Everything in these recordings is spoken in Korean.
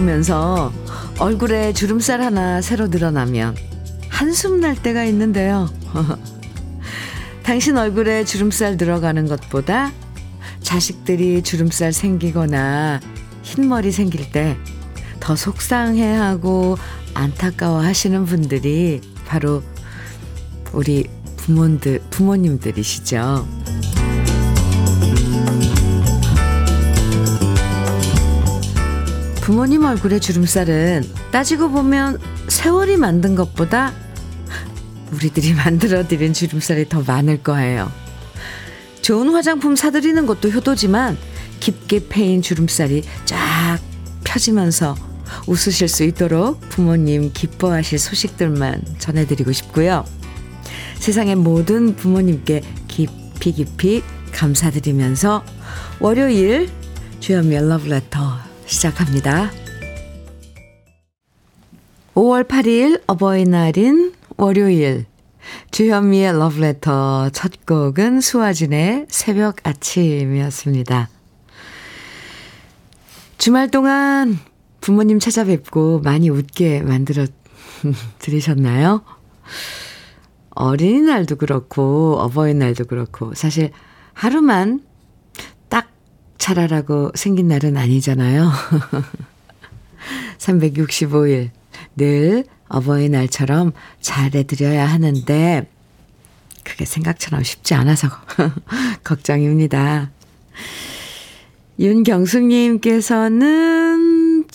보면서 얼굴에 주름살 하나 새로 늘어나면 한숨 날 때가 있는데요. 당신 얼굴에 주름살 들어가는 것보다 자식들이 주름살 생기거나 흰머리 생길 때 더 속상해하고 안타까워 하시는 분들이 바로 우리 부모들, 부모님들이시죠. 부모님 얼굴에 주름살은 따지고 보면 세월이 만든 것보다 우리들이 만들어드린 주름살이 더 많을 거예요. 좋은 화장품 사드리는 것도 효도지만 깊게 패인 주름살이 쫙 펴지면서 웃으실 수 있도록 부모님 기뻐하실 소식들만 전해드리고 싶고요. 세상의 모든 부모님께 깊이 깊이 감사드리면서 월요일 주연미의 러브레터 시작합니다. 5월 8일 어버이날인 월요일 주현미의 러브레터 첫 곡은 수아진의 새벽 아침이었습니다. 주말 동안 부모님 찾아뵙고 많이 웃게 만들어 드리셨나요? 어린이날도 그렇고 어버이날도 그렇고 사실 하루만 딱 차라라고 생긴 날은 아니잖아요. 365일 늘 어버이날처럼 잘해드려야 하는데 그게 생각처럼 쉽지 않아서 걱정입니다. 윤경숙님께서는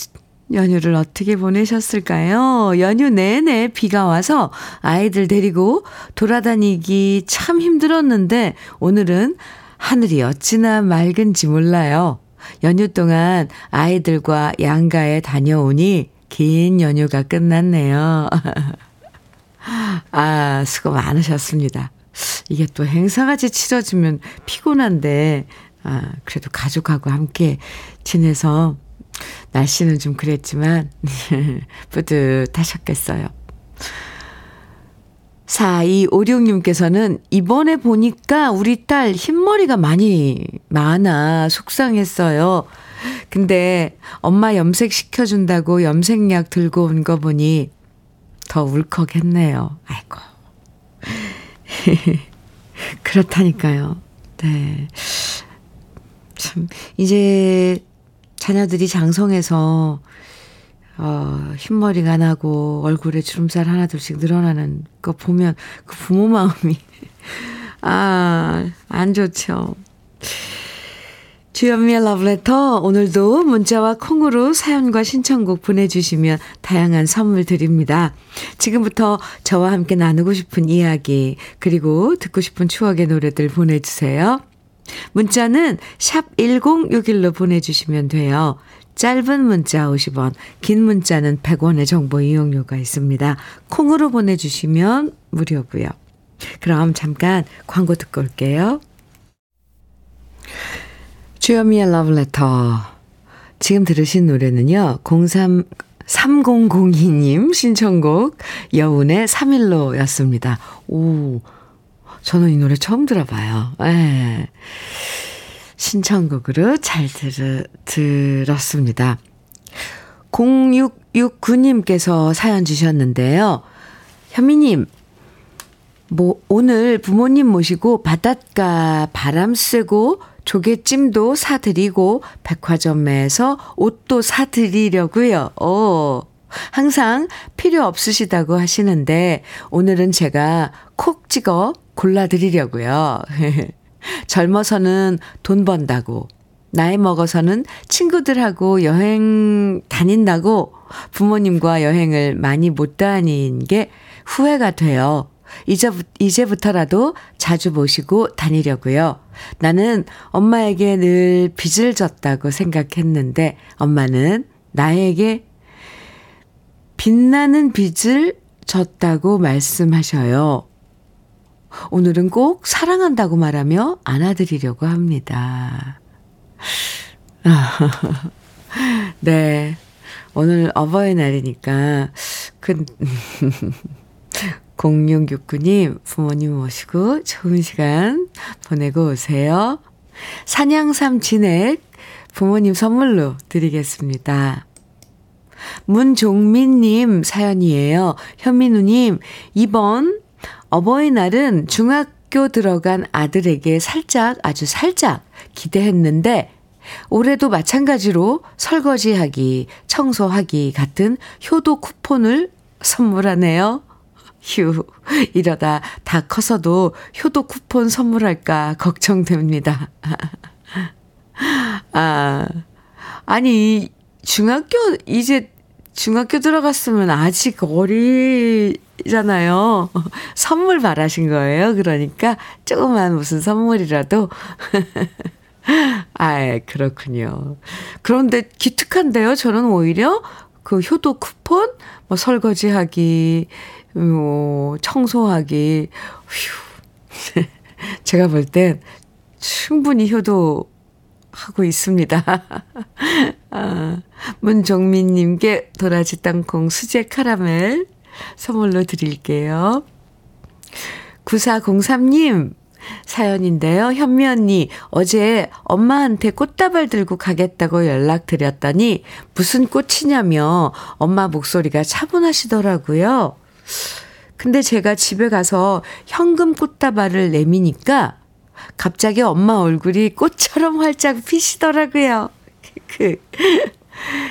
연휴를 어떻게 보내셨을까요? 연휴 내내 비가 와서 아이들 데리고 돌아다니기 참 힘들었는데 오늘은 하늘이 어찌나 맑은지 몰라요. 연휴 동안 아이들과 양가에 다녀오니 긴 연휴가 끝났네요. 아, 수고 많으셨습니다. 이게 또 행사같이 치러지면 피곤한데, 아, 그래도 가족하고 함께 지내서 날씨는 좀 그랬지만, 뿌듯하셨겠어요. 4256님께서는 이번에 보니까 우리 딸 흰머리가 많이 많아 속상했어요. 근데 엄마 염색 시켜준다고 염색약 들고 온 거 보니 더 울컥했네요. 아이고. 그렇다니까요. 네. 참, 이제 자녀들이 장성해서, 어, 흰머리가 나고 얼굴에 주름살 하나둘씩 늘어나는 거 보면 그 부모 마음이, 아, 안 좋죠. 주연미의 러브레터 오늘도 문자와 콩으로 사연과 신청곡 보내주시면 다양한 선물 드립니다. 지금부터 저와 함께 나누고 싶은 이야기 그리고 듣고 싶은 추억의 노래들 보내주세요. 문자는 샵 1061로 보내주시면 돼요. 짧은 문자 50원, 긴 문자는 100원의 정보 이용료가 있습니다. 콩으로 보내주시면 무료고요. 그럼 잠깐 광고 듣고 올게요. 주여미의 러브레터. 지금 들으신 노래는요, 03, 3002님 신청곡 여운의 3일로 였습니다. 오, 저는 이 노래 처음 들어봐요. 예. 신청곡으로 잘 들, 들었습니다. 0669님께서 사연 주셨는데요. 현미님, 뭐, 오늘 부모님 모시고 바닷가 바람 쐬고 조개찜도 사드리고 백화점에서 옷도 사드리려고요. 오, 항상 필요 없으시다고 하시는데 오늘은 제가 콕 찍어 골라드리려고요. 젊어서는 돈 번다고 나이 먹어서는 친구들하고 여행 다닌다고 부모님과 여행을 많이 못 다닌 게 후회가 돼요. 이제, 이제부터라도 자주 모시고 다니려고요. 나는 엄마에게 늘 빚을 졌다고 생각했는데 엄마는 나에게 빛나는 빚을 졌다고 말씀하셔요. 오늘은 꼭 사랑한다고 말하며 안아드리려고 합니다. 네. 오늘 어버이날이니까, 그, 0669님, 부모님 모시고 좋은 시간 보내고 오세요. 산양삼 진액 부모님 선물로 드리겠습니다. 문종민님 사연이에요. 현민우님, 이번 어버이날은 중학교 들어간 아들에게 살짝, 아주 살짝 기대했는데, 올해도 마찬가지로 설거지하기, 청소하기 같은 효도 쿠폰을 선물하네요. 휴, 이러다 다 커서도 효도 쿠폰 선물할까 걱정됩니다. 아, 아니, 중학교, 이제 중학교 들어갔으면 아직 어리잖아요. 선물 바라신 거예요. 그러니까 조그만 무슨 선물이라도. 아, 그렇군요. 그런데 기특한데요. 저는 오히려 그 효도 쿠폰, 뭐 설거지하기, 뭐 청소하기, 휴. 제가 볼 땐 충분히 효도 하고 있습니다. 아, 문정민님께 도라지 땅콩 수제 카라멜 선물로 드릴게요. 9403님, 사연인데요. 현미 언니, 어제 엄마한테 꽃다발 들고 가겠다고 연락드렸더니 무슨 꽃이냐며 엄마 목소리가 차분하시더라고요. 근데 제가 집에 가서 현금 꽃다발을 내미니까 갑자기 엄마 얼굴이 꽃처럼 활짝 피시더라고요. 그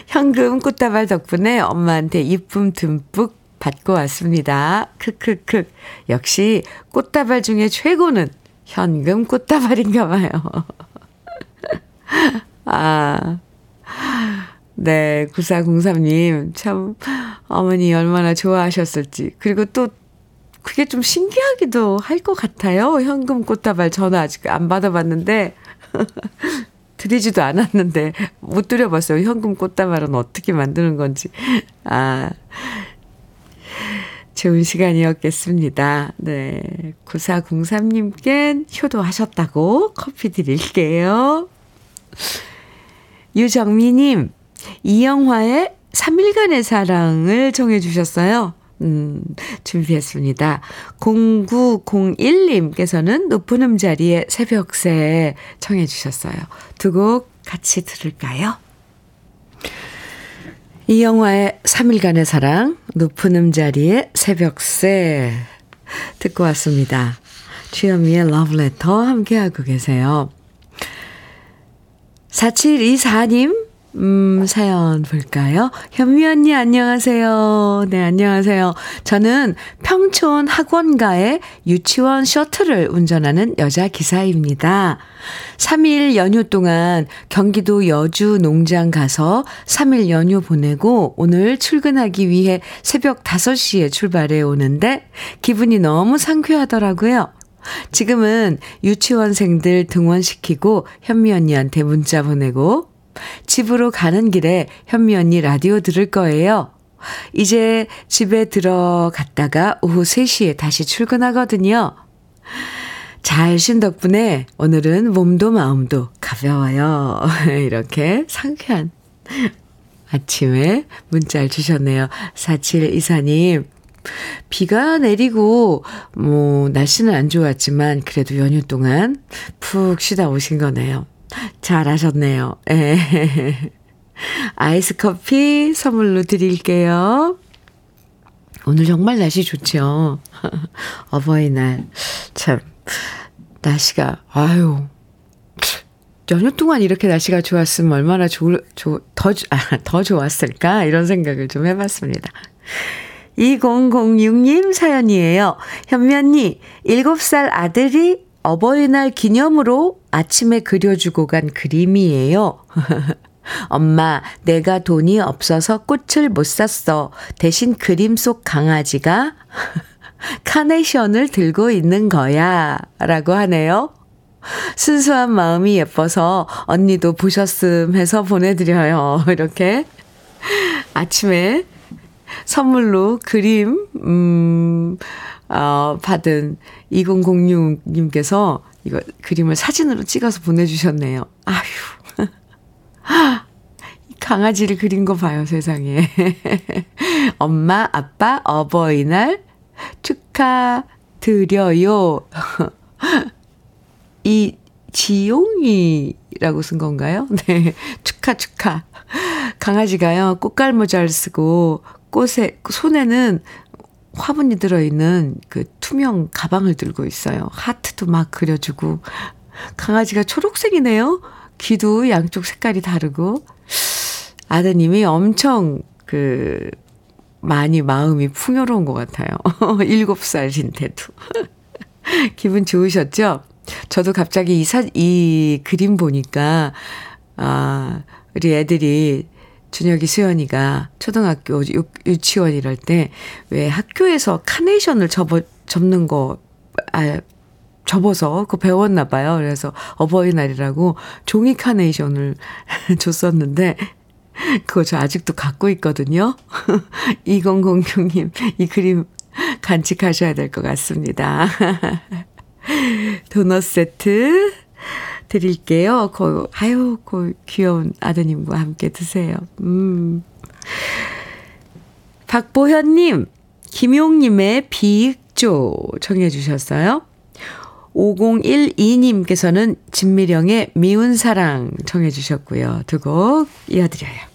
현금 꽃다발 덕분에 엄마한테 이쁨 듬뿍 받고 왔습니다. 크크크. 역시 꽃다발 중에 최고는 현금 꽃다발인가 봐요. 아. 네, 9403님. 참, 어머니 얼마나 좋아하셨을지. 그리고 또 그게 좀 신기하기도 할 것 같아요. 현금 꽃다발 전화 아직 안 받아봤는데. 드리지도 않았는데 못 드려봤어요. 현금 꽃다발은 어떻게 만드는 건지. 아, 좋은 시간이었겠습니다. 네. 9403님께 효도하셨다고 커피 드릴게요. 유정미님, 이영화의 3일간의 사랑을 정해주셨어요. 음, 준비했습니다. 0901님께서는 높은 음자리에 새벽새 청해 주셨어요. 두 곡 같이 들을까요? 이 영화의 3일간의 사랑, 높은 음자리에 새벽새 듣고 왔습니다. 주현미의 러브레터 함께하고 계세요. 4724님 음, 사연 볼까요? 현미 언니 안녕하세요. 네, 안녕하세요. 저는 평촌 학원가에 유치원 셔틀을 운전하는 여자 기사입니다. 3일 연휴 동안 경기도 여주 농장 가서 3일 연휴 보내고 오늘 출근하기 위해 새벽 5시에 출발해 오는데 기분이 너무 상쾌하더라고요. 지금은 유치원생들 등원시키고 현미 언니한테 문자 보내고 집으로 가는 길에 현미 언니 라디오 들을 거예요. 이제 집에 들어갔다가 오후 3시에 다시 출근하거든요. 잘 쉰 덕분에 오늘은 몸도 마음도 가벼워요. 이렇게 상쾌한 아침에 문자를 주셨네요. 4724님. 비가 내리고, 뭐, 날씨는 안 좋았지만, 그래도 연휴 동안 푹 쉬다 오신 거네요. 잘하셨네요. 예. 아이스 커피 선물로 드릴게요. 오늘 정말 날씨 좋죠. 어버이날. 참, 날씨가, 아유. 연휴 동안 이렇게 날씨가 좋았으면 얼마나 좋, 좋, 더, 아, 더 좋았을까? 이런 생각을 좀 해봤습니다. 2006님 사연이에요. 언니, 7살 아들이 어버이날 기념으로 아침에 그려주고 간 그림이에요. 엄마, 내가 돈이 없어서 꽃을 못 샀어. 대신 그림 속 강아지가 카네이션을 들고 있는 거야. 라고 하네요. 순수한 마음이 예뻐서 언니도 보셨음 해서 보내드려요. 이렇게 아침에 선물로 그림, 음, 어, 받은 2006님께서 이거 그림을 사진으로 찍어서 보내주셨네요. 아휴. 강아지를 그린 거 봐요, 세상에. 엄마, 아빠, 어버이날 축하드려요. 이 지용이 생일이라고 쓴 건가요? 네. 축하, 축하. 강아지가요, 꽃갈모자를 쓰고, 꽃에, 손에는 화분이 들어있는 그 투명 가방을 들고 있어요. 하트도 막 그려주고. 강아지가 초록색이네요. 귀도 양쪽 색깔이 다르고. 아드님이 엄청 그, 많이 마음이 풍요로운 것 같아요. 일곱 살인데도. 기분 좋으셨죠? 저도 갑자기 이 사, 이 그림 보니까, 아, 우리 애들이, 준혁이 수연이가 초등학교 유, 유치원 이럴 때, 왜 학교에서 카네이션을 접어, 접는 거, 아, 접어서 그거 배웠나 봐요. 그래서 어버이날이라고 종이 카네이션을 줬었는데, 그거 저 아직도 갖고 있거든요. 2006님, 이 그림 간직하셔야 될 것 같습니다. 도넛 세트 드릴게요. 거, 아유, 그 귀여운 아드님과 함께 드세요. 음. 박보현님, 김용님의 비익조 청해 주셨어요. 5012님께서는 진미령의 미운 사랑 청해 주셨고요. 두 곡 이어드려요.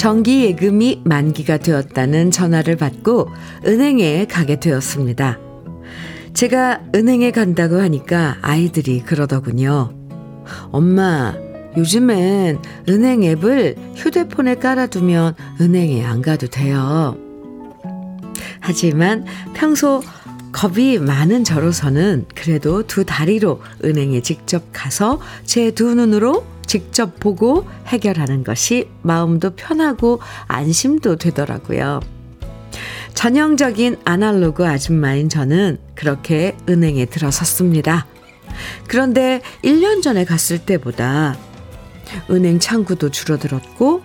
정기 예금이 만기가 되었다는 전화를 받고 은행에 가게 되었습니다. 제가 은행에 간다고 하니까 아이들이 그러더군요. 엄마, 요즘엔 은행 앱을 휴대폰에 깔아두면 은행에 안 가도 돼요. 하지만 평소 겁이 많은 저로서는 그래도 두 다리로 은행에 직접 가서 제 두 눈으로 직접 보고 해결하는 것이 마음도 편하고 안심도 되더라고요. 전형적인 아날로그 아줌마인 저는 그렇게 은행에 들어섰습니다. 그런데 1년 전에 갔을 때보다 은행 창구도 줄어들었고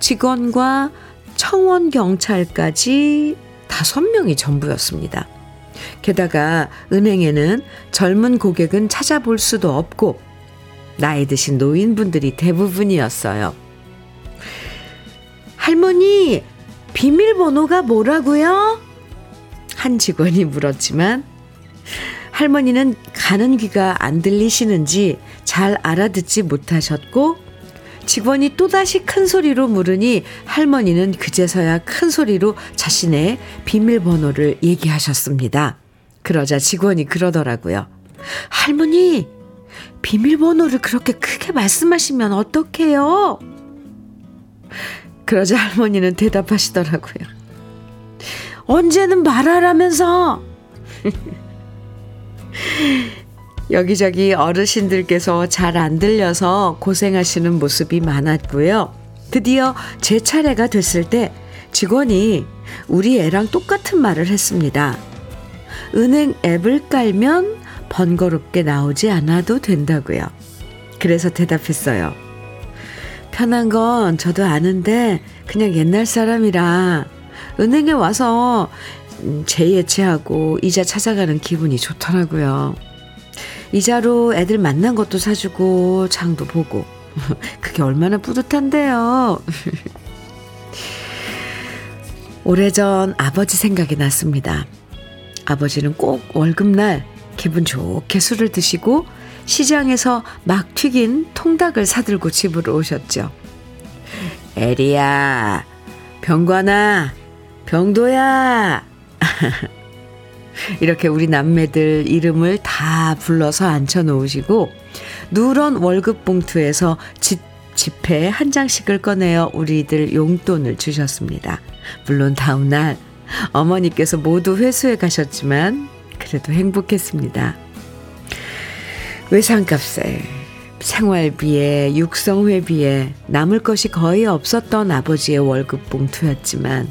직원과 청원 경찰까지 다섯 명이 전부였습니다. 게다가 은행에는 젊은 고객은 찾아볼 수도 없고 나이 드신 노인분들이 대부분이었어요. 할머니, 비밀번호가 뭐라고요? 한 직원이 물었지만 할머니는 가는 귀가 안 들리시는지 잘 알아듣지 못하셨고 직원이 또다시 큰 소리로 물으니 할머니는 그제서야 큰 소리로 자신의 비밀번호를 얘기하셨습니다. 그러자 직원이 그러더라고요. 할머니, 비밀번호를 그렇게 크게 말씀하시면 어떡해요? 그러자 할머니는 대답하시더라고요. 언제는 말하라면서! 여기저기 어르신들께서 잘 안 들려서 고생하시는 모습이 많았고요. 드디어 제 차례가 됐을 때 직원이 우리 애랑 똑같은 말을 했습니다. 은행 앱을 깔면 번거롭게 나오지 않아도 된다고요. 그래서 대답했어요. 편한 건 저도 아는데 그냥 옛날 사람이라 은행에 와서 재예치하고 이자 찾아가는 기분이 좋더라고요. 이자로 애들 만난 것도 사주고 장도 보고 그게 얼마나 뿌듯한데요. 오래전 아버지 생각이 났습니다. 아버지는 꼭 월급날 기분 좋게 술을 드시고 시장에서 막 튀긴 통닭을 사들고 집으로 오셨죠. 에리야, 병관아, 병도야. 이렇게 우리 남매들 이름을 다 불러서 앉혀 놓으시고 누런 월급 봉투에서 집, 지폐 한 장씩을 꺼내어 우리들 용돈을 주셨습니다. 물론 다음날 어머니께서 모두 회수해 가셨지만 그래도 행복했습니다. 외상값에 생활비에 육성회비에 남을 것이 거의 없었던 아버지의 월급 봉투였지만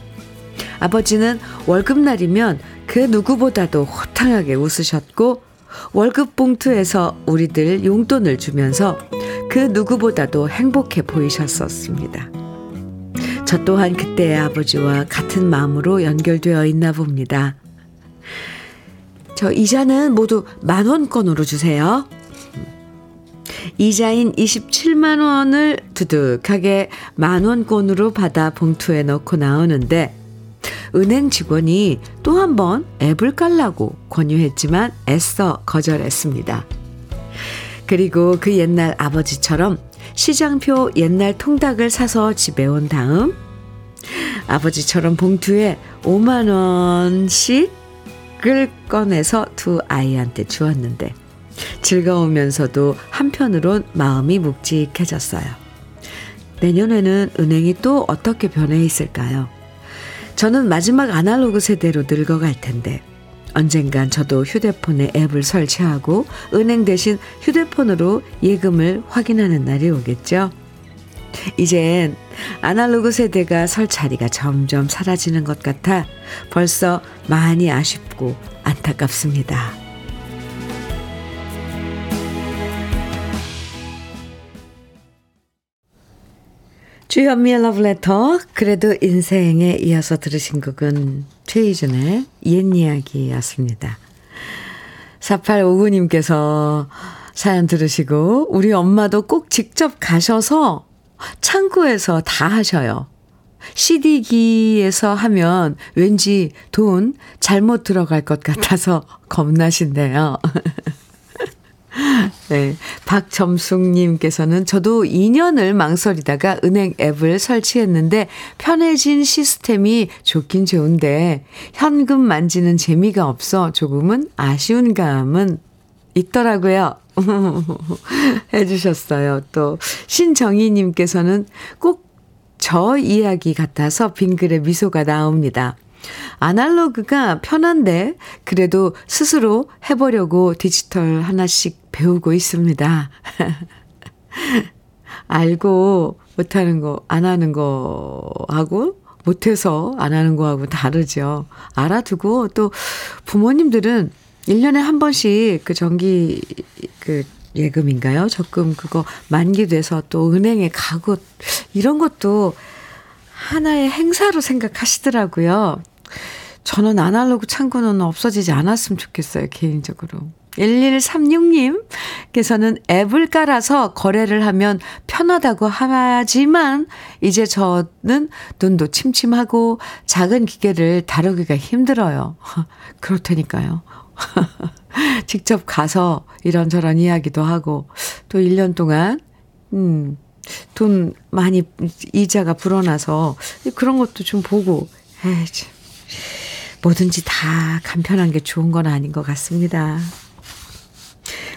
아버지는 월급날이면 그 누구보다도 호탕하게 웃으셨고 월급 봉투에서 우리들 용돈을 주면서 그 누구보다도 행복해 보이셨었습니다. 저 또한 그때의 아버지와 같은 마음으로 연결되어 있나 봅니다. 저 이자는 모두 만 원권으로 주세요. 이자인 27만 원을 두둑하게 만 원권으로 받아 봉투에 넣고 나오는데 은행 직원이 또 한 번 앱을 깔라고 권유했지만 애써 거절했습니다. 그리고 그 옛날 아버지처럼 시장표 옛날 통닭을 사서 집에 온 다음 아버지처럼 봉투에 5만 원씩 을 꺼내서 두 아이한테 주었는데 즐거우면서도 한편으론 마음이 묵직해졌어요. 내년에는 은행이 또 어떻게 변해 있을까요? 저는 마지막 아날로그 세대로 늙어갈 텐데 언젠간 저도 휴대폰에 앱을 설치하고 은행 대신 휴대폰으로 예금을 확인하는 날이 오겠죠. 이젠 아날로그 세대가 설 자리가 점점 사라지는 것 같아 벌써 많이 아쉽고 안타깝습니다. 주현미의 러브레터 그래도 인생에 이어서 들으신 곡은 최희준의 옛 이야기였습니다. 4859님께서 사연 들으시고 우리 엄마도 꼭 직접 가셔서 창구에서 다 하셔요. CD기에서 하면 왠지 돈 잘못 들어갈 것 같아서 겁나신데요. 네. 박점숙님께서는 저도 2년을 망설이다가 은행 앱을 설치했는데 편해진 시스템이 좋긴 좋은데 현금 만지는 재미가 없어 조금은 아쉬운 감은 있더라고요. 해주셨어요. 또 신정희님께서는 꼭 저 이야기 같아서 빙글에 미소가 나옵니다. 아날로그가 편한데 그래도 스스로 해보려고 디지털 하나씩 배우고 있습니다. 알고 못하는 거, 안 하는 거하고 못해서 안 하는 거하고 다르죠. 알아두고 또 부모님들은 1년에 한 번씩 그 정기 그 예금인가요? 적금 그거 만기돼서 또 은행에 가고 이런 것도 하나의 행사로 생각하시더라고요. 저는 아날로그 창구는 없어지지 않았으면 좋겠어요, 개인적으로. 1136님께서는 앱을 깔아서 거래를 하면 편하다고 하지만 이제 저는 눈도 침침하고 작은 기계를 다루기가 힘들어요. 그렇다니까요. 직접 가서 이런저런 이야기도 하고 또 1년 동안 음, 돈 많이 이자가 불어나서 그런 것도 좀 보고 에이, 뭐든지 다 간편한 게 좋은 건 아닌 것 같습니다.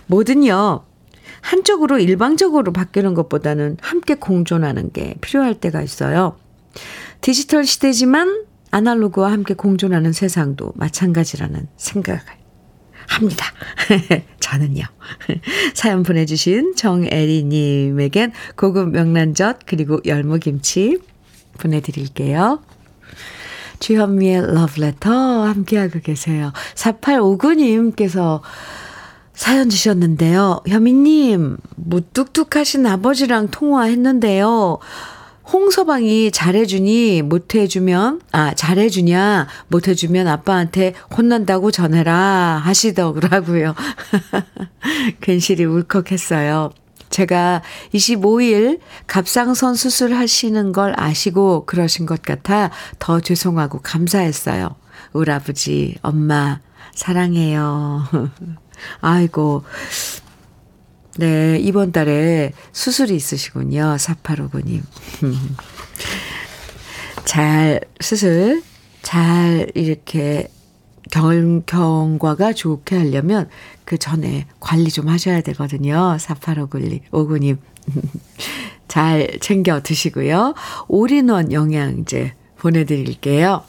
뭐든요. 한쪽으로 일방적으로 바뀌는 것보다는 함께 공존하는 게 필요할 때가 있어요. 디지털 시대지만 아날로그와 함께 공존하는 세상도 마찬가지라는 생각을 합니다. 저는요. 사연 보내주신 정애리님에겐 고급 명란젓 그리고 열무김치 보내드릴게요. 주현미의 러브레터 함께하고 계세요. 4859님께서 사연 주셨는데요. 현미님, 무뚝뚝하신 아버지랑 통화했는데요. 홍서방이 잘해주니 못해주면 아 잘해주냐 못해주면 아빠한테 혼난다고 전해라 하시더라고요. 괜시리 울컥했어요. 제가 25일 갑상선 수술하시는 걸 아시고 그러신 것 같아 더 죄송하고 감사했어요. 우리 아버지, 엄마 사랑해요. 아이고 네, 이번 달에 수술이 있으시군요. 4859님. 잘, 수술, 잘 이렇게 경, 경과가 좋게 하려면 그 전에 관리 좀 하셔야 되거든요. 4859님. 잘 챙겨 드시고요. 올인원 영양제 보내드릴게요.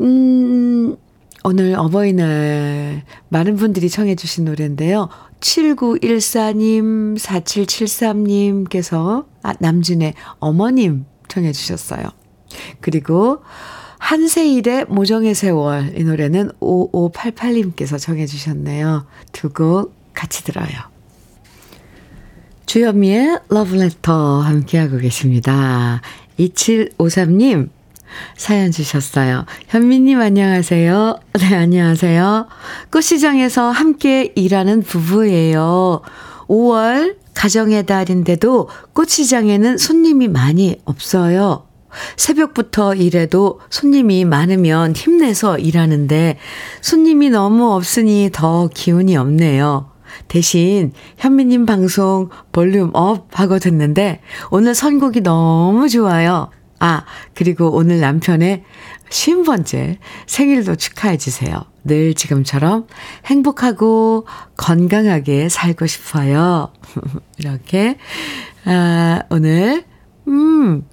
음, 오늘 어버이날 많은 분들이 청해 주신 노래인데요. 7914님, 4773님께서 아, 남진의 어머님 청해 주셨어요. 그리고 한세일의 모정의 세월 이 노래는 5588님께서 정해 주셨네요. 두 곡 같이 들어요. 주현미의 러브레터 함께하고 계십니다. 2753님 사연 주셨어요. 현미님 안녕하세요. 네, 안녕하세요. 꽃시장에서 함께 일하는 부부예요. 5월 가정의 달인데도 꽃시장에는 손님이 많이 없어요. 새벽부터 일해도 손님이 많으면 힘내서 일하는데 손님이 너무 없으니 더 기운이 없네요. 대신 현미님 방송 volume up 하고 듣는데 오늘 선곡이 너무 좋아요. 아, 그리고 오늘 남편의 50번째 생일도 축하해 주세요. 늘 지금처럼 행복하고 건강하게 살고 싶어요. 이렇게, 아, 오늘, 음,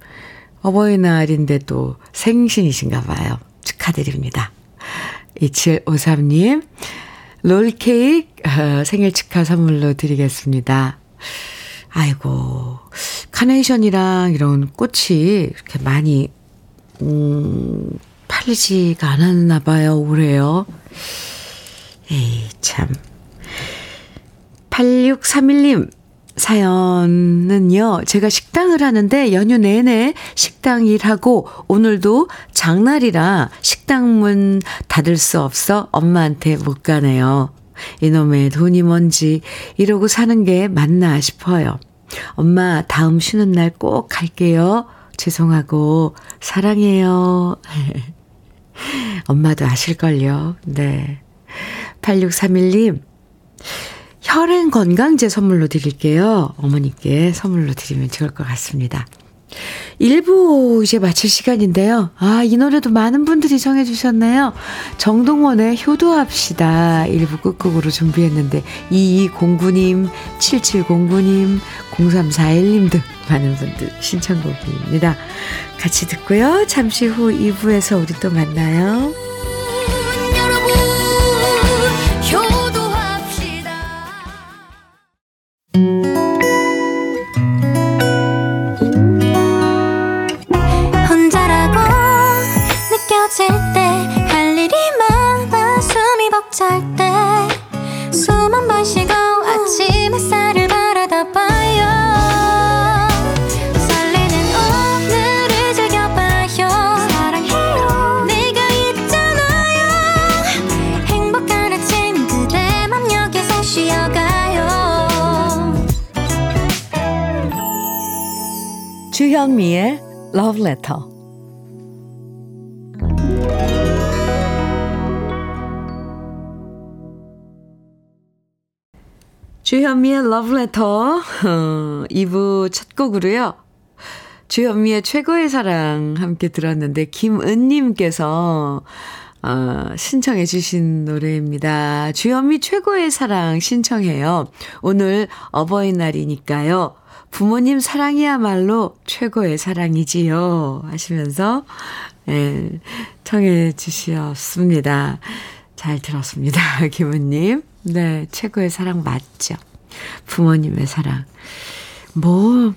어버이날인데 또 생신이신가 봐요. 축하드립니다. 2753님, 롤케이크 어, 생일 축하 선물로 드리겠습니다. 아이고, 카네이션이랑 이런 꽃이 이렇게 많이, 음, 팔리지가 않았나 봐요, 올해요. 에이, 참. 8631님, 사연은요, 제가 식당을 하는데 연휴 내내 식당 일하고 오늘도 장날이라 식당 문 닫을 수 없어 엄마한테 못 가네요. 이놈의 돈이 뭔지 이러고 사는 게 맞나 싶어요. 엄마, 다음 쉬는 날 꼭 갈게요. 죄송하고, 사랑해요. 엄마도 아실걸요. 네. 8631님, 혈행 건강제 선물로 드릴게요. 어머니께 선물로 드리면 좋을 것 같습니다. 1부 이제 마칠 시간인데요. 아, 이 노래도 많은 분들이 정해주셨네요. 정동원의 효도합시다. 1부 끝곡으로 준비했는데, 2209님, 7709님, 0341님 등 많은 분들 신청곡입니다. 같이 듣고요. 잠시 후 2부에서 우리 또 만나요. Love Letter. 주현미의 Love Letter 2부 첫 곡으로요. 주현미의 최고의 사랑 함께 들었는데 김은님께서 어, 신청해 주신 노래입니다. 주현미 최고의 사랑 신청해요. 오늘 어버이날이니까요. 부모님 사랑이야말로 최고의 사랑이지요. 하시면서, 예, 청해 주셨습니다. 잘 들었습니다. 김우님. 네, 최고의 사랑 맞죠. 부모님의 사랑. 뭐,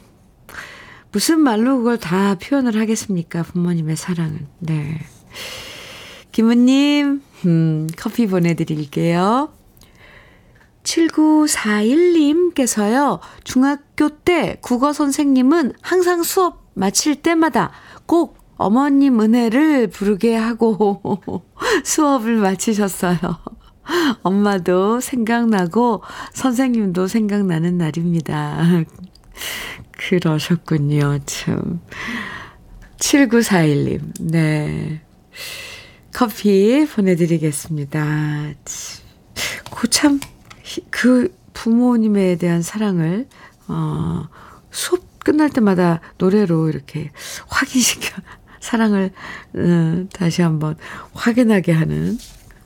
무슨 말로 그걸 다 표현을 하겠습니까? 부모님의 사랑은. 네. 김우님, 음, 커피 보내드릴게요. 7941님께서요, 중학교 때 국어 선생님은 항상 수업 마칠 때마다 꼭 어머님 은혜를 부르게 하고 수업을 마치셨어요. 엄마도 생각나고 선생님도 생각나는 날입니다. 그러셨군요, 참. 7941님, 네. 커피 보내드리겠습니다. 고참 그 부모님에 대한 사랑을, 어, 수업 끝날 때마다 노래로 이렇게 확인시켜, 사랑을, 어, 다시 한번 확인하게 하는,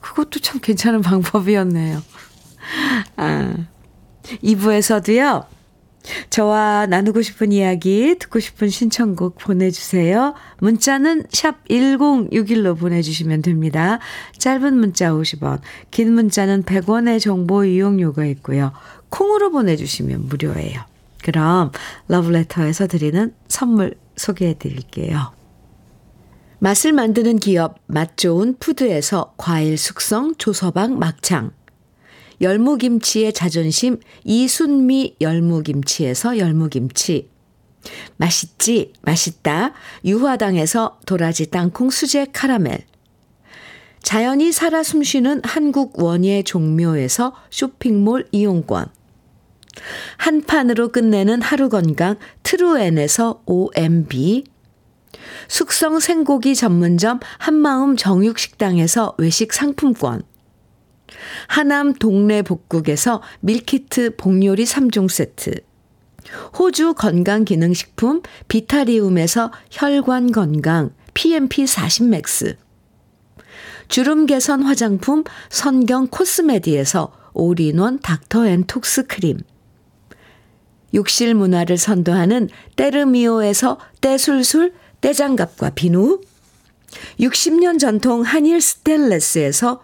그것도 참 괜찮은 방법이었네요. 아, 2부에서도요, 저와 나누고 싶은 이야기, 듣고 싶은 신청곡 보내주세요. 문자는 샵 1061로 보내주시면 됩니다. 짧은 문자 50원, 긴 문자는 100원의 정보 이용료가 있고요. 콩으로 보내주시면 무료예요. 그럼 러브레터에서 드리는 선물 소개해 드릴게요. 맛을 만드는 기업 맛 좋은 푸드에서 과일 숙성 조서방 막창 열무김치의 자존심 이순미 열무김치에서 열무김치. 맛있지? 맛있다. 유화당에서 도라지 땅콩 수제 카라멜. 자연이 살아 숨쉬는 한국 원예 종묘에서 쇼핑몰 이용권. 한 판으로 끝내는 하루 건강 트루엔에서 OMB 숙성 생고기 전문점 한마음 정육식당에서 외식 상품권 하남 동네 복국에서 밀키트 복요리 3종 세트. 호주 건강기능식품 비타리움에서 혈관 건강 PMP 40 맥스. 주름 개선 화장품 선경 코스메디에서 올인원 닥터 앤 톡스 크림. 욕실 문화를 선도하는 때르미오에서 때술술 때장갑과 비누. 60년 전통 한일 스텐레스에서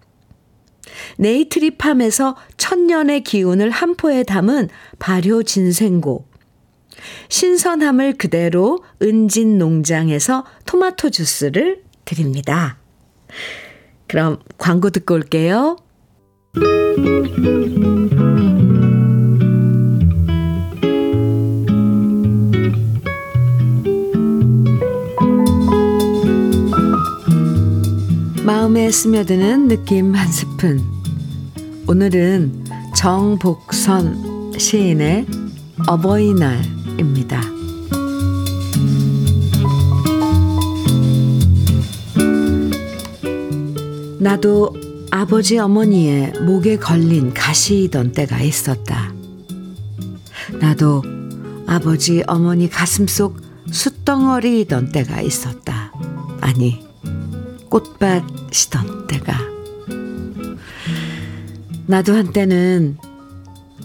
네이트리팜에서 천년의 기운을 한 포에 담은 발효 진생고 신선함을 그대로 은진 농장에서 토마토 주스를 드립니다. 그럼 광고 듣고 올게요. 마음에 스며드는 느낌 한 스푼. 오늘은 정복선 시인의 어버이날입니다. 나도 아버지 어머니의 목에 걸린 가시이던 때가 있었다. 나도 아버지 어머니 가슴 속 숯덩어리이던 때가 있었다. 아니, 꽃밭이던 때가. 나도 한때는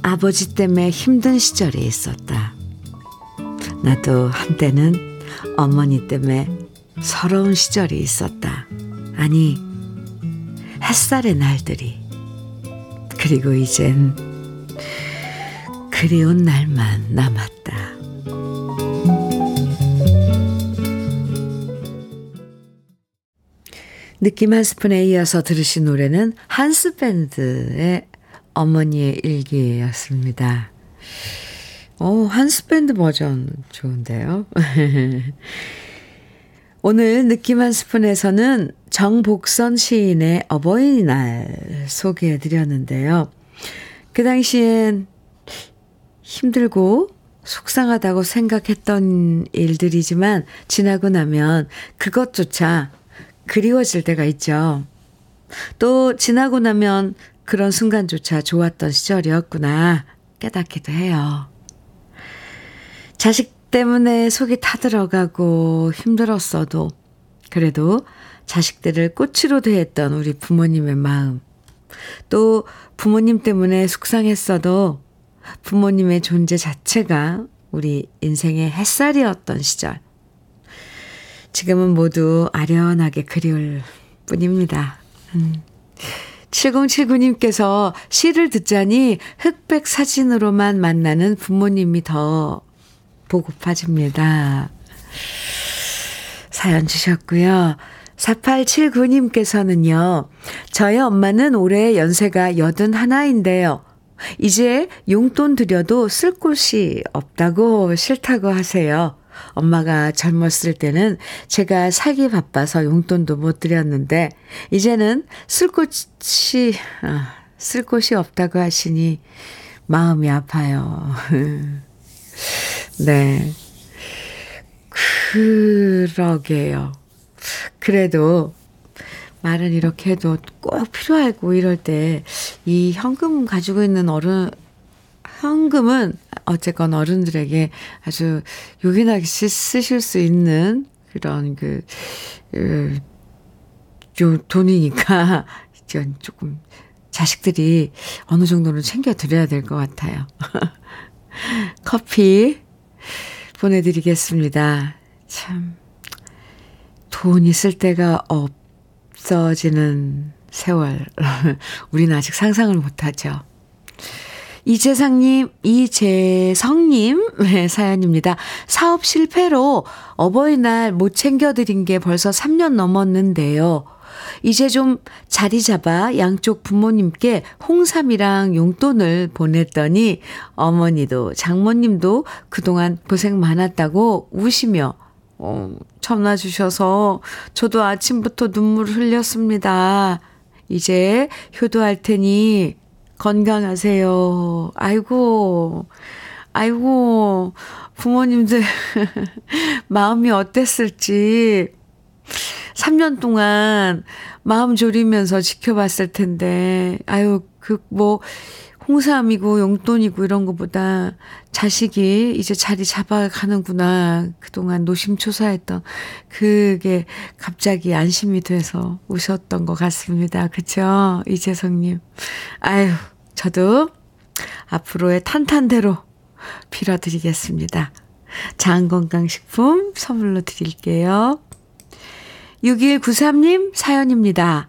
아버지 때문에 힘든 시절이 있었다. 나도 한때는 어머니 때문에 서러운 시절이 있었다. 아니, 햇살의 날들이. 그리고 이젠 그리운 날만 남았다. 느낌 한 스푼에 이어서 들으신 노래는 한스 밴드의 어머니의 일기였습니다. 오, 한스 밴드 버전 좋은데요? 오늘 느낌 한 스푼에서는 정복선 시인의 어버이날 소개해 드렸는데요. 그 당시엔 힘들고 속상하다고 생각했던 일들이지만 지나고 나면 그것조차 그리워질 때가 있죠. 또 지나고 나면 그런 순간조차 좋았던 시절이었구나 깨닫기도 해요. 자식 때문에 속이 타들어가고 힘들었어도 그래도 자식들을 꽃으로 대했던 우리 부모님의 마음. 또 부모님 때문에 속상했어도 부모님의 존재 자체가 우리 인생의 햇살이었던 시절. 지금은 모두 아련하게 그리울 뿐입니다. 음. 7079님께서 시를 듣자니 흑백 사진으로만 만나는 부모님이 더 보고파집니다. 사연 주셨고요. 4879님께서는요, 저희 엄마는 올해 연세가 81인데요. 이제 용돈 드려도 쓸 곳이 없다고 싫다고 하세요. 엄마가 젊었을 때는 제가 살기 바빠서 용돈도 못 드렸는데, 이제는 쓸 곳이, 아, 쓸 곳이 없다고 하시니 마음이 아파요. 네. 그러게요. 그래도 말은 이렇게 해도 꼭 필요하고 이럴 때 이 현금 가지고 있는 어른, 현금은 어쨌건 어른들에게 아주 요긴하게 쓰실 수 있는 그런 그, 그, 요 돈이니까 조금 자식들이 어느 정도는 챙겨드려야 될 것 같아요. 커피 보내드리겠습니다. 참, 돈 있을 때가 없어지는 세월. 우리는 아직 상상을 못하죠. 이재상님, 이재성님 네, 사연입니다. 사업 실패로 어버이날 못 챙겨드린 게 벌써 3년 넘었는데요. 이제 좀 자리 잡아 양쪽 부모님께 홍삼이랑 용돈을 보냈더니 어머니도 장모님도 그동안 고생 많았다고 우시며 어, 전화 주셔서 저도 아침부터 눈물 흘렸습니다. 이제 효도할 테니 건강하세요. 아이고, 아이고, 부모님들 마음이 어땠을지 3년 동안 마음 졸이면서 지켜봤을 텐데, 아유, 그, 뭐, 홍삼이고 용돈이고 이런 것보다 자식이 이제 자리 잡아가는구나. 그동안 노심초사했던 그게 갑자기 안심이 돼서 우셨던 것 같습니다. 그쵸? 이재성님. 아유, 저도 앞으로의 탄탄대로 빌어드리겠습니다. 장건강식품 선물로 드릴게요. 6193님 사연입니다.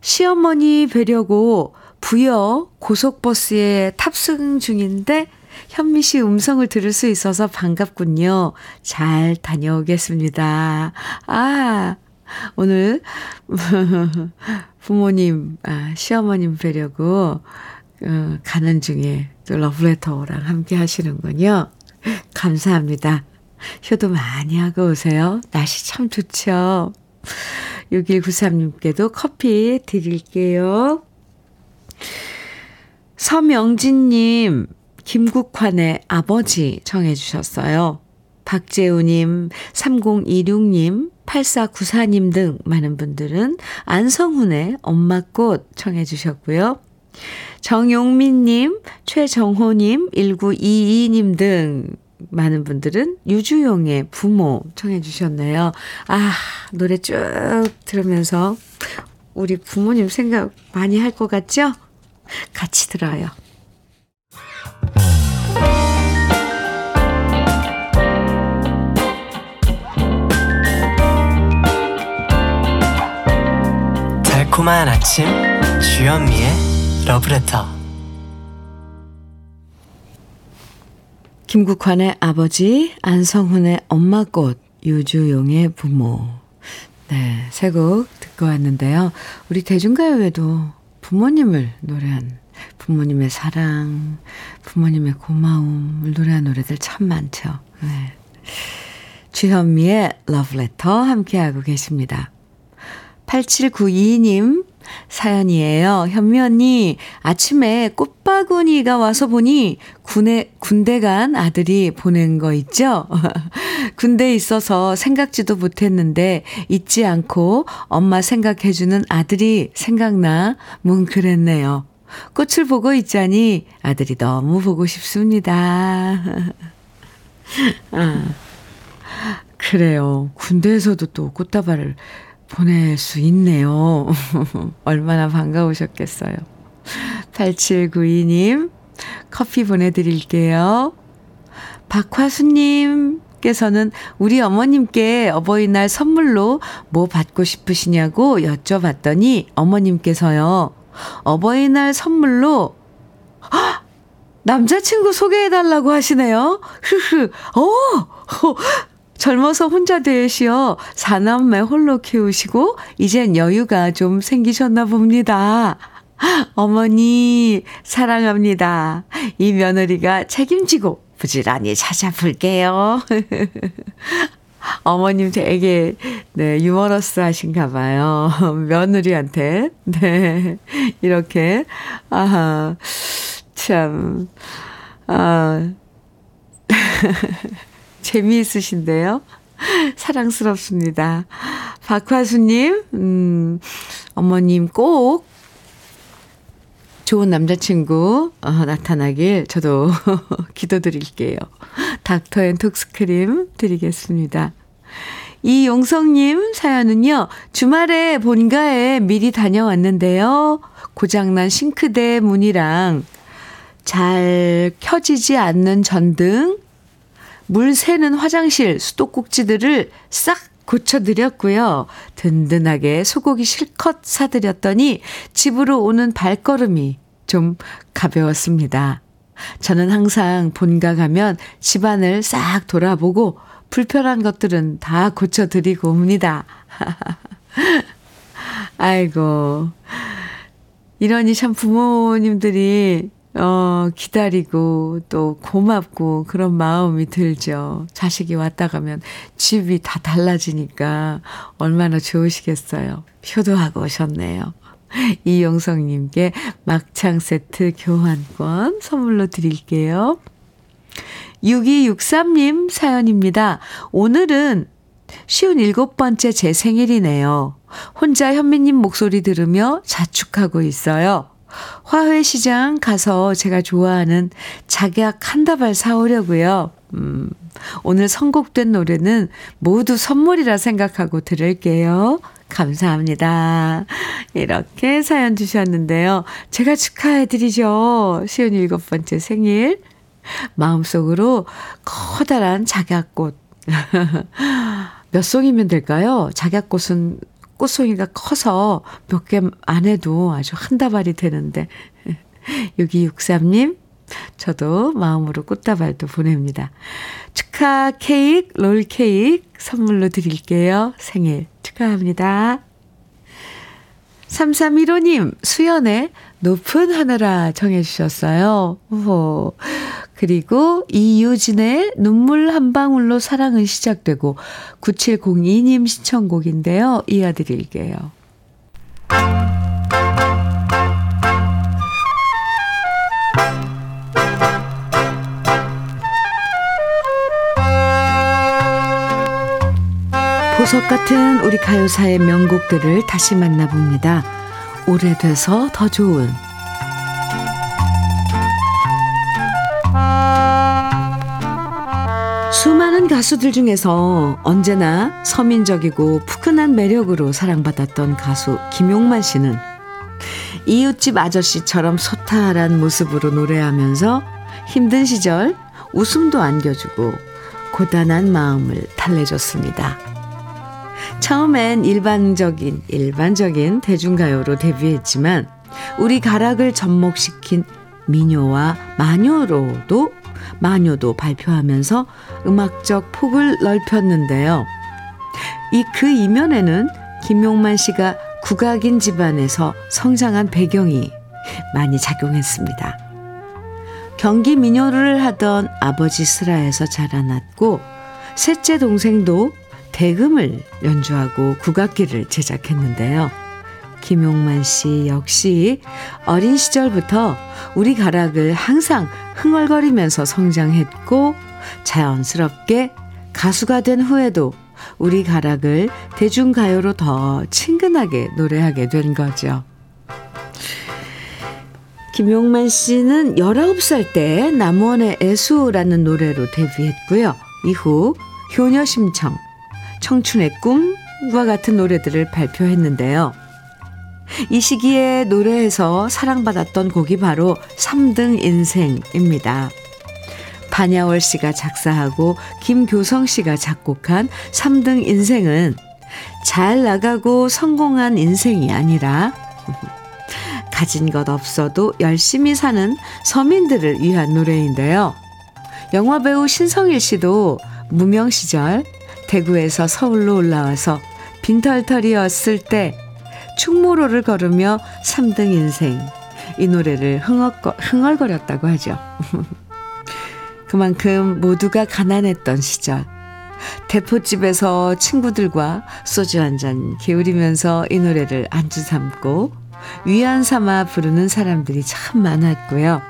시어머니 뵈려고 부여 고속버스에 탑승 중인데 현미 씨 음성을 들을 수 있어서 반갑군요. 잘 다녀오겠습니다. 아, 오늘 부모님, 아, 시어머님 뵈려고 어, 가는 중에 또 러브레터랑 함께 하시는군요. 감사합니다. 효도 많이 하고 오세요. 날씨 참 좋죠. 6193님께도 커피 드릴게요. 서명진님, 김국환의 아버지 청해주셨어요. 박재우님, 3026님, 8494님 등 많은 분들은 안성훈의 엄마꽃 청해주셨고요. 정용민님, 최정호님, 1922님 등 많은 분들은 유주용의 부모 청해 주셨네요. 아, 노래 쭉 들으면서 우리 부모님 생각 많이 할 것 같죠? 같이 들어요. 달콤한 아침 주현미의 러브레터 김국환의 아버지, 안성훈의 엄마꽃, 유주용의 부모. 네, 세곡 듣고 왔는데요. 우리 대중가요에도 부모님을 노래한 부모님의 사랑, 부모님의 고마움을 노래한 노래들 참 많죠. 네. 주현미의 러브레터 함께하고 계십니다. 8792님 사연이에요. 현미 언니, 아침에 꽃바구니가 와서 보니 군에, 군대 간 아들이 보낸 거 있죠? 군대에 있어서 생각지도 못했는데 잊지 않고 엄마 생각해주는 아들이 생각나 뭉클했네요. 꽃을 보고 있자니 아들이 너무 보고 싶습니다. 아, 그래요. 군대에서도 또 꽃다발을 보낼 수 있네요. 얼마나 반가우셨겠어요. 8792님, 커피 보내드릴게요. 박화수님께서는 우리 어머님께 어버이날 선물로 뭐 받고 싶으시냐고 여쭤봤더니 어머님께서요, 어버이날 선물로, 헉! 남자친구 소개해달라고 하시네요. 흐흐, 어! 젊어서 혼자 되시어 사남매 홀로 키우시고 이젠 여유가 좀 생기셨나 봅니다. 어머니 사랑합니다. 이 며느리가 책임지고 부지런히 찾아볼게요. 어머님 되게 네 유머러스 하신가 봐요. 며느리한테 네 이렇게 아 참 아 재미있으신데요? 사랑스럽습니다. 박화수님, 음, 어머님 꼭 좋은 남자친구 어, 나타나길 저도 기도드릴게요. 닥터 앤 톡스크림 드리겠습니다. 이용성님 사연은요, 주말에 본가에 미리 다녀왔는데요. 고장난 싱크대 문이랑 잘 켜지지 않는 전등, 물 새는 화장실 수도꼭지들을 싹 고쳐드렸고요. 든든하게 소고기 실컷 사드렸더니 집으로 오는 발걸음이 좀 가벼웠습니다. 저는 항상 본가 가면 집안을 싹 돌아보고 불편한 것들은 다 고쳐드리고 옵니다. 아이고. 이러니 참 부모님들이 어, 기다리고 또 고맙고 그런 마음이 들죠. 자식이 왔다 가면 집이 다 달라지니까 얼마나 좋으시겠어요. 효도하고 오셨네요. 이용성님께 막창 세트 교환권 선물로 드릴게요. 6263님 사연입니다. 오늘은 57번째 제 생일이네요. 혼자 현미님 목소리 들으며 자축하고 있어요. 화훼시장 가서 제가 좋아하는 작약 한 다발 사오려고요. 음, 오늘 선곡된 노래는 모두 선물이라 생각하고 들을게요. 감사합니다. 이렇게 사연 주셨는데요. 제가 축하해드리죠. 시은 일곱 번째 생일. 마음속으로 커다란 작약꽃. 몇 송이면 될까요? 작약꽃은 꽃송이가 커서 몇 개 안 해도 아주 한 다발이 되는데. 6263님, 저도 마음으로 꽃다발도 보냅니다. 축하 케이크, 롤 케이크 선물로 드릴게요. 생일 축하합니다. 3315님, 수연의 높은 하늘아 정해주셨어요. 오, 그리고 이유진의 눈물 한 방울로 사랑은 시작되고 9702님 신청곡인데요. 이어드릴게요. 보석 같은 우리 가요사의 명곡들을 다시 만나봅니다. 오래돼서 더 좋은 수많은 가수들 중에서 언제나 서민적이고 푸근한 매력으로 사랑받았던 가수 김용만 씨는 이웃집 아저씨처럼 소탈한 모습으로 노래하면서 힘든 시절 웃음도 안겨주고 고단한 마음을 달래줬습니다. 처음엔 일반적인, 일반적인 대중가요로 데뷔했지만 우리 가락을 접목시킨 민요와 마녀로도 마녀도 발표하면서 음악적 폭을 넓혔는데요. 이 그 이면에는 김용만 씨가 국악인 집안에서 성장한 배경이 많이 작용했습니다. 경기 민요를 하던 아버지 슬하에서 자라났고 셋째 동생도 대금을 연주하고 국악기를 제작했는데요. 김용만 씨 역시 어린 시절부터 우리 가락을 항상 흥얼거리면서 성장했고 자연스럽게 가수가 된 후에도 우리 가락을 대중가요로 더 친근하게 노래하게 된 거죠. 김용만 씨는 19살 때 남원의 애수라는 노래로 데뷔했고요. 이후 효녀심청, 청춘의 꿈과 같은 노래들을 발표했는데요. 이 시기에 노래에서 사랑받았던 곡이 바로 3등 인생입니다. 반야월 씨가 작사하고 김교성 씨가 작곡한 3등 인생은 잘 나가고 성공한 인생이 아니라 가진 것 없어도 열심히 사는 서민들을 위한 노래인데요. 영화배우 신성일 씨도 무명 시절 대구에서 서울로 올라와서 빈털털이었을 때 충무로를 걸으며 3등 인생 이 노래를 흥얼거렸다고 하죠. 그만큼 모두가 가난했던 시절 대포집에서 친구들과 소주 한 잔 게으리면서 이 노래를 안주 삼고 위안 삼아 부르는 사람들이 참 많았고요.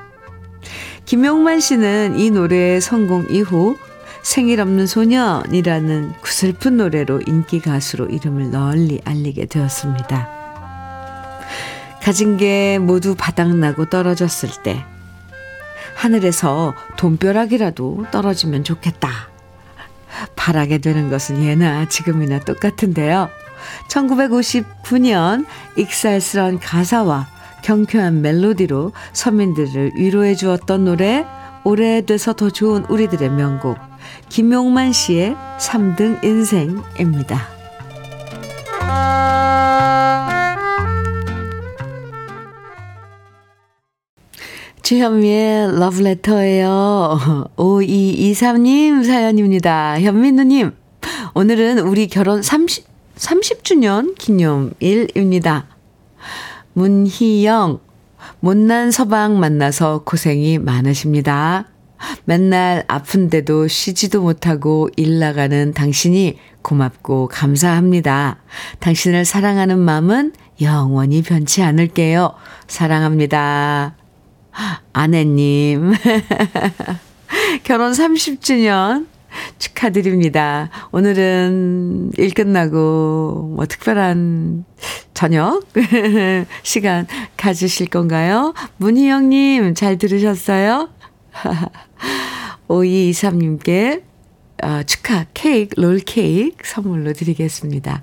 김용만 씨는 이 노래의 성공 이후 생일 없는 소년이라는 구슬픈 노래로 인기 가수로 이름을 널리 알리게 되었습니다. 가진 게 모두 바닥나고 떨어졌을 때 하늘에서 돈벼락이라도 떨어지면 좋겠다. 바라게 되는 것은 예나 지금이나 똑같은데요. 1959년 익살스런 가사와 경쾌한 멜로디로 서민들을 위로해 주었던 노래 오래돼서 더 좋은 우리들의 명곡 김용만 씨의 3등 인생입니다. 주현미의 러브레터예요. 5223님 사연입니다. 현민우님, 오늘은 우리 결혼 30, 30주년 기념일입니다. 문희영, 못난 서방 만나서 고생이 많으십니다. 맨날 아픈데도 쉬지도 못하고 일 나가는 당신이 고맙고 감사합니다. 당신을 사랑하는 마음은 영원히 변치 않을게요. 사랑합니다. 아내님. 결혼 30주년 축하드립니다. 오늘은 일 끝나고 뭐 특별한 저녁 시간 가지실 건가요? 문희영님 잘 들으셨어요? 5223님께 어, 축하 케이크, 롤 케이크 선물로 드리겠습니다.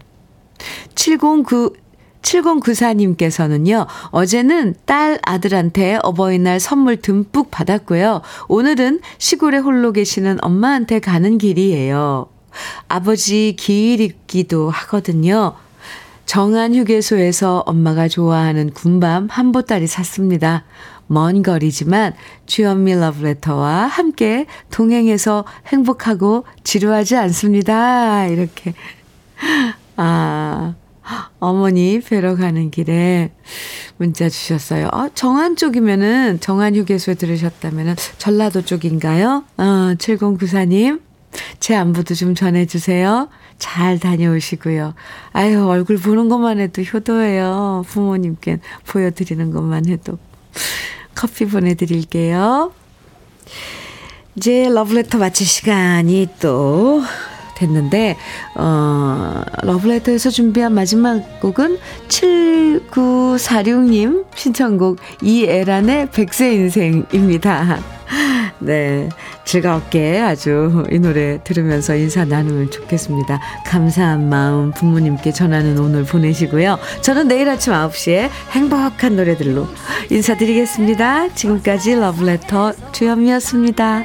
709 7094님께서는요, 어제는 딸 아들한테 어버이날 선물 듬뿍 받았고요. 오늘은 시골에 홀로 계시는 엄마한테 가는 길이에요. 아버지 기일이기도 하거든요. 정한 휴게소에서 엄마가 좋아하는 군밤 한 보따리 샀습니다. 먼 거리지만 주연미 러브레터와 함께 동행해서 행복하고 지루하지 않습니다. 이렇게. 아, 어머니 뵈러 가는 길에 문자 주셨어요. 어, 정안 쪽이면은, 정안 휴게소에 들으셨다면은, 전라도 쪽인가요? 어, 7094님, 제 안부도 좀 전해주세요. 잘 다녀오시고요. 아유, 얼굴 보는 것만 해도 효도예요. 부모님께 보여드리는 것만 해도. 커피 보내드릴게요. 이제 러브레터 마칠 시간이 또 됐는데, 어, 러브레터에서 준비한 마지막 곡은 7946님 신청곡 이애란의 백세 인생입니다. 네. 즐겁게 아주 이 노래 들으면서 인사 나누면 좋겠습니다. 감사한 마음 부모님께 전하는 오늘 보내시고요. 저는 내일 아침 9시에 행복한 노래들로 인사드리겠습니다. 지금까지 러브레터 주현미였습니다.